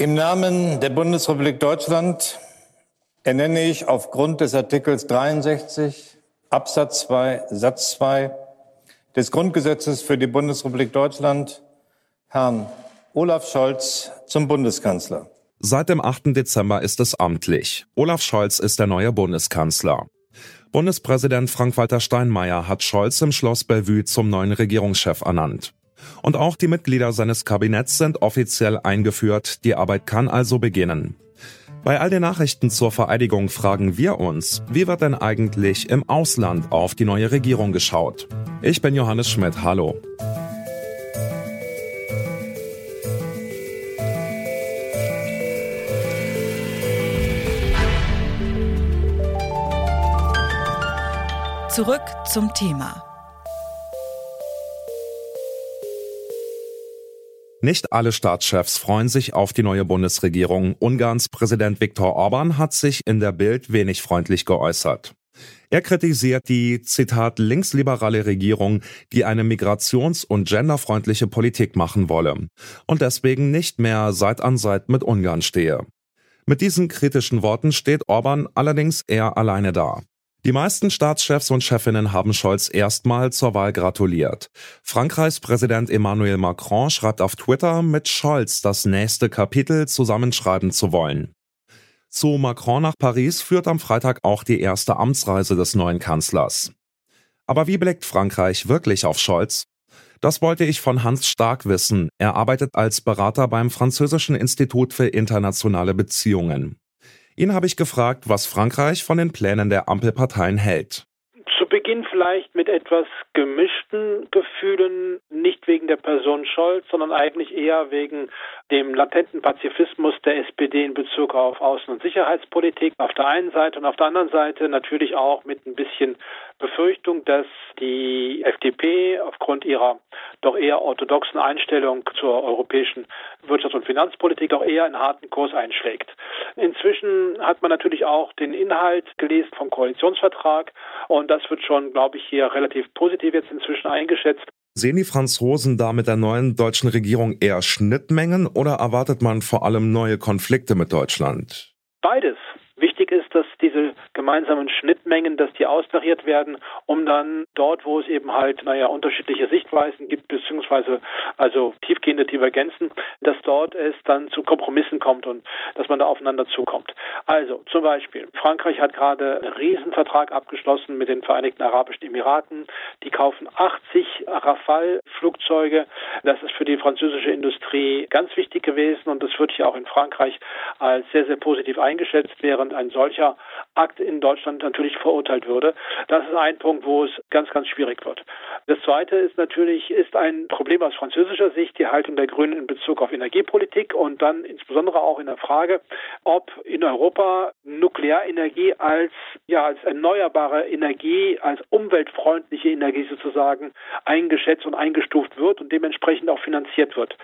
Im Namen der Bundesrepublik Deutschland ernenne ich aufgrund des Artikels 63 Absatz 2 Satz 2 des Grundgesetzes für die Bundesrepublik Deutschland Herrn Olaf Scholz zum Bundeskanzler. Seit dem 8. Dezember ist es amtlich. Olaf Scholz ist der neue Bundeskanzler. Bundespräsident Frank-Walter Steinmeier hat Scholz im Schloss Bellevue zum neuen Regierungschef ernannt. Und auch die Mitglieder seines Kabinetts sind offiziell eingeführt, die Arbeit kann also beginnen. Bei all den Nachrichten zur Vereidigung fragen wir uns, wie wird denn eigentlich im Ausland auf die neue Regierung geschaut? Ich bin Johannes Schmidt, hallo. Zurück zum Thema. Nicht alle Staatschefs freuen sich auf die neue Bundesregierung. Ungarns Präsident Viktor Orban hat sich in der Bild wenig freundlich geäußert. Er kritisiert die, Zitat, linksliberale Regierung, die eine migrations- und genderfreundliche Politik machen wolle und deswegen nicht mehr Seit an Seit mit Ungarn stehe. Mit diesen kritischen Worten steht Orban allerdings eher alleine da. Die meisten Staatschefs und Chefinnen haben Scholz erstmal zur Wahl gratuliert. Frankreichs Präsident Emmanuel Macron schreibt auf Twitter, mit Scholz das nächste Kapitel zusammenschreiben zu wollen. Zu Macron nach Paris führt am Freitag auch die erste Amtsreise des neuen Kanzlers. Aber wie blickt Frankreich wirklich auf Scholz? Das wollte ich von Hans Stark wissen. Er arbeitet als Berater beim Französischen Institut für internationale Beziehungen. Ihn habe ich gefragt, was Frankreich von den Plänen der Ampelparteien hält. Zu Beginn vielleicht mit etwas gemischten Gefühlen, nicht wegen der Person Scholz, sondern eigentlich eher wegen dem latenten Pazifismus der SPD in Bezug auf Außen- und Sicherheitspolitik auf der einen Seite und auf der anderen Seite natürlich auch mit ein bisschen Befürchtung, dass die FDP aufgrund ihrer doch eher orthodoxen Einstellung zur europäischen Wirtschafts- und Finanzpolitik doch eher einen harten Kurs einschlägt. Inzwischen hat man natürlich auch den Inhalt gelesen vom Koalitionsvertrag und das wird schon, glaube ich, hier relativ positiv jetzt inzwischen eingeschätzt. Sehen die Franzosen da mit der neuen deutschen Regierung eher Schnittmengen oder erwartet man vor allem neue Konflikte mit Deutschland? Beides. Wichtig ist, dass diese gemeinsamen Schnittmengen, dass die austariert werden, um dann dort, wo es eben halt, naja, unterschiedliche Sichtweisen gibt, beziehungsweise also tiefgehende Divergenzen, dass dort es dann zu Kompromissen kommt und dass man da aufeinander zukommt. Also zum Beispiel, Frankreich hat gerade einen Riesenvertrag abgeschlossen mit den Vereinigten Arabischen Emiraten. Die kaufen 80 Rafale-Flugzeuge. Das ist für die französische Industrie ganz wichtig gewesen und das wird hier auch in Frankreich als sehr, sehr positiv eingeschätzt, während ein sicher Akt in Deutschland natürlich verurteilt würde. Das ist ein Punkt, wo es ganz, ganz schwierig wird. Das Zweite ist natürlich, ist ein Problem aus französischer Sicht die Haltung der Grünen in Bezug auf Energiepolitik und dann insbesondere auch in der Frage, ob in Europa Nuklearenergie als, ja, als erneuerbare Energie, als umweltfreundliche Energie sozusagen eingeschätzt und eingestuft wird und dementsprechend auch finanziert wird.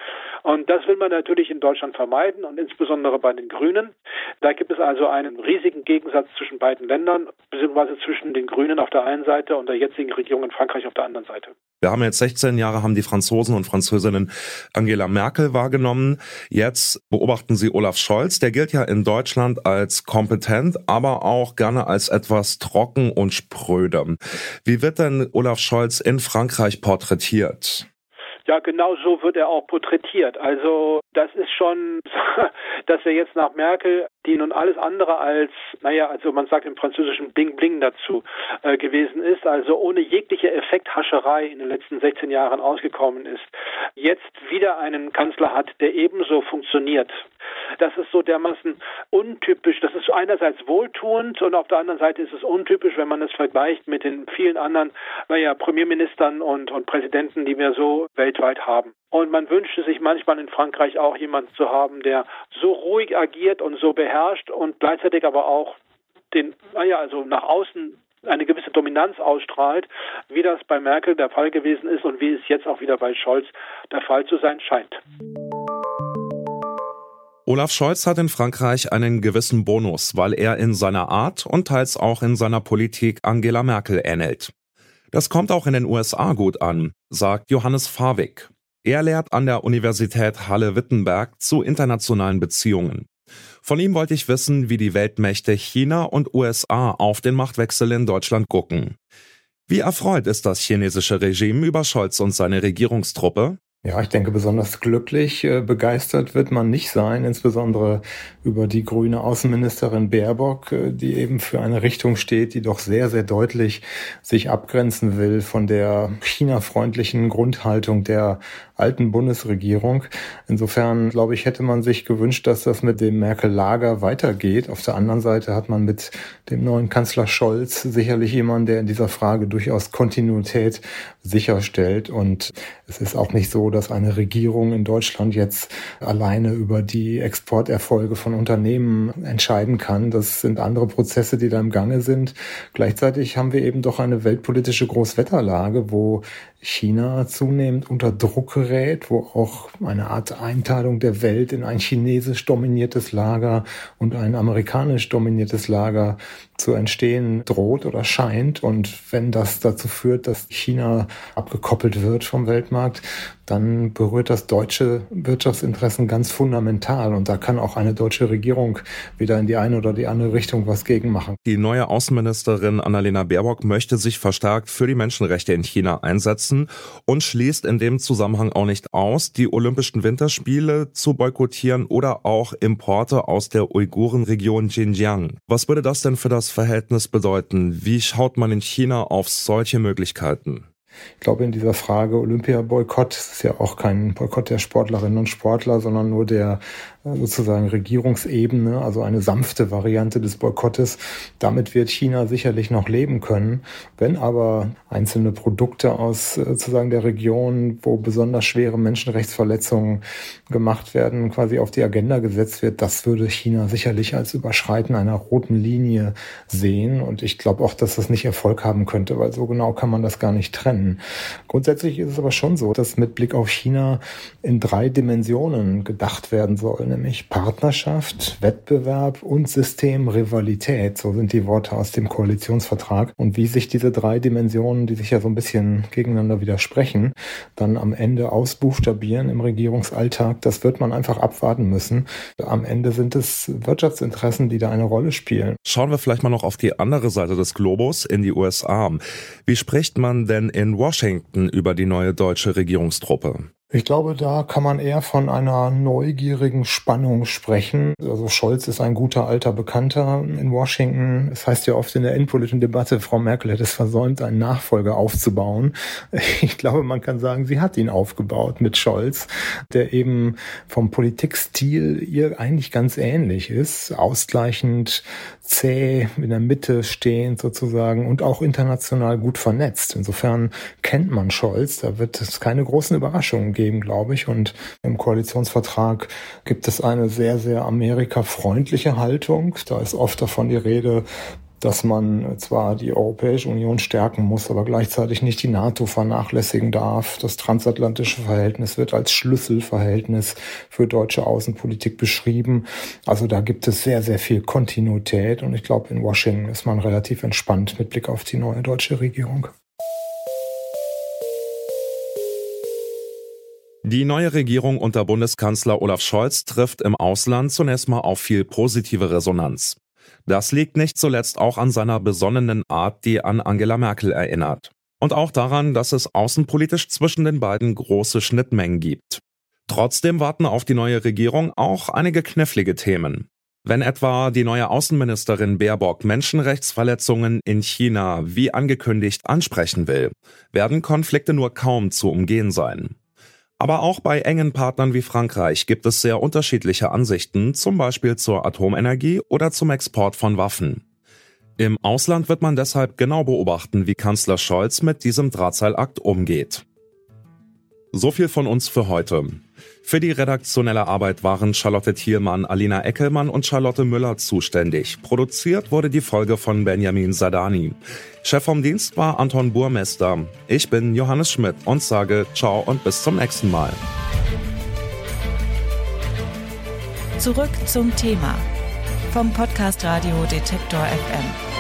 Und das will man natürlich in Deutschland vermeiden und insbesondere bei den Grünen. Da gibt es also einen riesigen Gegensatz zwischen beiden Ländern, beziehungsweise zwischen den Grünen auf der einen Seite und der jetzigen Regierung in Frankreich auf der anderen Seite. Wir haben jetzt 16 Jahre, haben die Franzosen und Französinnen Angela Merkel wahrgenommen. Jetzt beobachten sie Olaf Scholz. Der gilt ja in Deutschland als kompetent, aber auch gerne als etwas trocken und spröde. Wie wird denn Olaf Scholz in Frankreich porträtiert? Ja, genau so wird er auch porträtiert. Also das ist schon, dass er jetzt nach Merkel, die nun alles andere als, naja, also man sagt im Französischen Bling Bling dazu äh, gewesen ist, also ohne jegliche Effekthascherei in den letzten 16 Jahren ausgekommen ist, jetzt wieder einen Kanzler hat, der ebenso funktioniert. Das ist so dermaßen untypisch. Das ist einerseits wohltuend und auf der anderen Seite ist es untypisch, wenn man es vergleicht mit den vielen anderen, naja, Premierministern und, und Präsidenten, die wir so weltweit haben. Und man wünschte sich manchmal in Frankreich auch jemanden zu haben, der so ruhig agiert und so beherrscht und gleichzeitig aber auch den, naja, also nach außen eine gewisse Dominanz ausstrahlt, wie das bei Merkel der Fall gewesen ist und wie es jetzt auch wieder bei Scholz der Fall zu sein scheint. Olaf Scholz hat in Frankreich einen gewissen Bonus, weil er in seiner Art und teils auch in seiner Politik Angela Merkel ähnelt. Das kommt auch in den USA gut an, sagt Johannes Farwig. Er lehrt an der Universität Halle-Wittenberg zu internationalen Beziehungen. Von ihm wollte ich wissen, wie die Weltmächte China und USA auf den Machtwechsel in Deutschland gucken. Wie erfreut ist das chinesische Regime über Scholz und seine Regierungstruppe? Ja, ich denke, besonders glücklich äh, begeistert wird man nicht sein, insbesondere über die grüne Außenministerin Baerbock, äh, die eben für eine Richtung steht, die doch sehr, sehr deutlich sich abgrenzen will von der China-freundlichen Grundhaltung der alten Bundesregierung. Insofern, glaube ich, hätte man sich gewünscht, dass das mit dem Merkel-Lager weitergeht. Auf der anderen Seite hat man mit dem neuen Kanzler Scholz sicherlich jemanden, der in dieser Frage durchaus Kontinuität sicherstellt. Und es ist auch nicht so, dass eine Regierung in Deutschland jetzt alleine über die Exporterfolge von Unternehmen entscheiden kann. Das sind andere Prozesse, die da im Gange sind. Gleichzeitig haben wir eben doch eine weltpolitische Großwetterlage, wo China zunehmend unter Druck gerät, wo auch eine Art Einteilung der Welt in ein chinesisch dominiertes Lager und ein amerikanisch dominiertes Lager zu entstehen droht oder scheint. Und wenn das dazu führt, dass China abgekoppelt wird vom Weltmarkt, dann berührt das deutsche Wirtschaftsinteressen ganz fundamental. Und da kann auch eine deutsche Regierung wieder in die eine oder die andere Richtung was gegen machen. Die neue Außenministerin Annalena Baerbock möchte sich verstärkt für die Menschenrechte in China einsetzen und schließt in dem Zusammenhang auch nicht aus, die Olympischen Winterspiele zu boykottieren oder auch Importe aus der Uigurenregion Xinjiang. Was würde das denn für das Verhältnis bedeuten? Wie schaut man in China auf solche Möglichkeiten? Ich glaube, in dieser Frage Olympia-Boykott ist ja auch kein Boykott der Sportlerinnen und Sportler, sondern nur der äh, sozusagen Regierungsebene, also eine sanfte Variante des Boykottes. Damit wird China sicherlich noch leben können. Wenn aber einzelne Produkte aus äh, sozusagen der Region, wo besonders schwere Menschenrechtsverletzungen gemacht werden, quasi auf die Agenda gesetzt wird, das würde China sicherlich als Überschreiten einer roten Linie sehen. Und ich glaube auch, dass das nicht Erfolg haben könnte, weil so genau kann man das gar nicht trennen. Grundsätzlich ist es aber schon so, dass mit Blick auf China in drei Dimensionen gedacht werden soll nämlich Partnerschaft, Wettbewerb und Systemrivalität. So sind die Worte aus dem Koalitionsvertrag. Und wie sich diese drei Dimensionen, die sich ja so ein bisschen gegeneinander widersprechen, dann am Ende ausbuchstabieren im Regierungsalltag, das wird man einfach abwarten müssen. Am Ende sind es Wirtschaftsinteressen, die da eine Rolle spielen. Schauen wir vielleicht mal noch auf die andere Seite des Globus, in die USA. Wie spricht man denn in Washington über die neue deutsche Regierungstruppe? Ich glaube, da kann man eher von einer neugierigen Spannung sprechen. Also Scholz ist ein guter alter Bekannter in Washington. Es heißt ja oft in der innenpolitischen Debatte, Frau Merkel hätte es versäumt, einen Nachfolger aufzubauen. Ich glaube, man kann sagen, sie hat ihn aufgebaut mit Scholz, der eben vom Politikstil ihr eigentlich ganz ähnlich ist, ausgleichend zäh in der Mitte stehend sozusagen und auch international gut vernetzt. Insofern kennt man Scholz. Da wird es keine großen Überraschungen geben, glaube ich. Und im Koalitionsvertrag gibt es eine sehr, sehr amerikafreundliche Haltung. Da ist oft davon die Rede, dass man zwar die Europäische Union stärken muss, aber gleichzeitig nicht die NATO vernachlässigen darf. Das transatlantische Verhältnis wird als Schlüsselverhältnis für deutsche Außenpolitik beschrieben. Also da gibt es sehr, sehr viel Kontinuität und ich glaube, in Washington ist man relativ entspannt mit Blick auf die neue deutsche Regierung. Die neue Regierung unter Bundeskanzler Olaf Scholz trifft im Ausland zunächst mal auf viel positive Resonanz. Das liegt nicht zuletzt auch an seiner besonnenen Art, die an Angela Merkel erinnert. Und auch daran, dass es außenpolitisch zwischen den beiden große Schnittmengen gibt. Trotzdem warten auf die neue Regierung auch einige knifflige Themen. Wenn etwa die neue Außenministerin Baerbock Menschenrechtsverletzungen in China wie angekündigt ansprechen will, werden Konflikte nur kaum zu umgehen sein. Aber auch bei engen Partnern wie Frankreich gibt es sehr unterschiedliche Ansichten, zum Beispiel zur Atomenergie oder zum Export von Waffen. Im Ausland wird man deshalb genau beobachten, wie Kanzler Scholz mit diesem Drahtseilakt umgeht. So viel von uns für heute. Für die redaktionelle Arbeit waren Charlotte Thielmann, Alina Eckelmann und Charlotte Müller zuständig. Produziert wurde die Folge von Benjamin Sadani. Chef vom Dienst war Anton Burmester. Ich bin Johannes Schmidt und sage Ciao und bis zum nächsten Mal. Zurück zum Thema vom Podcast Radio Detektor FM.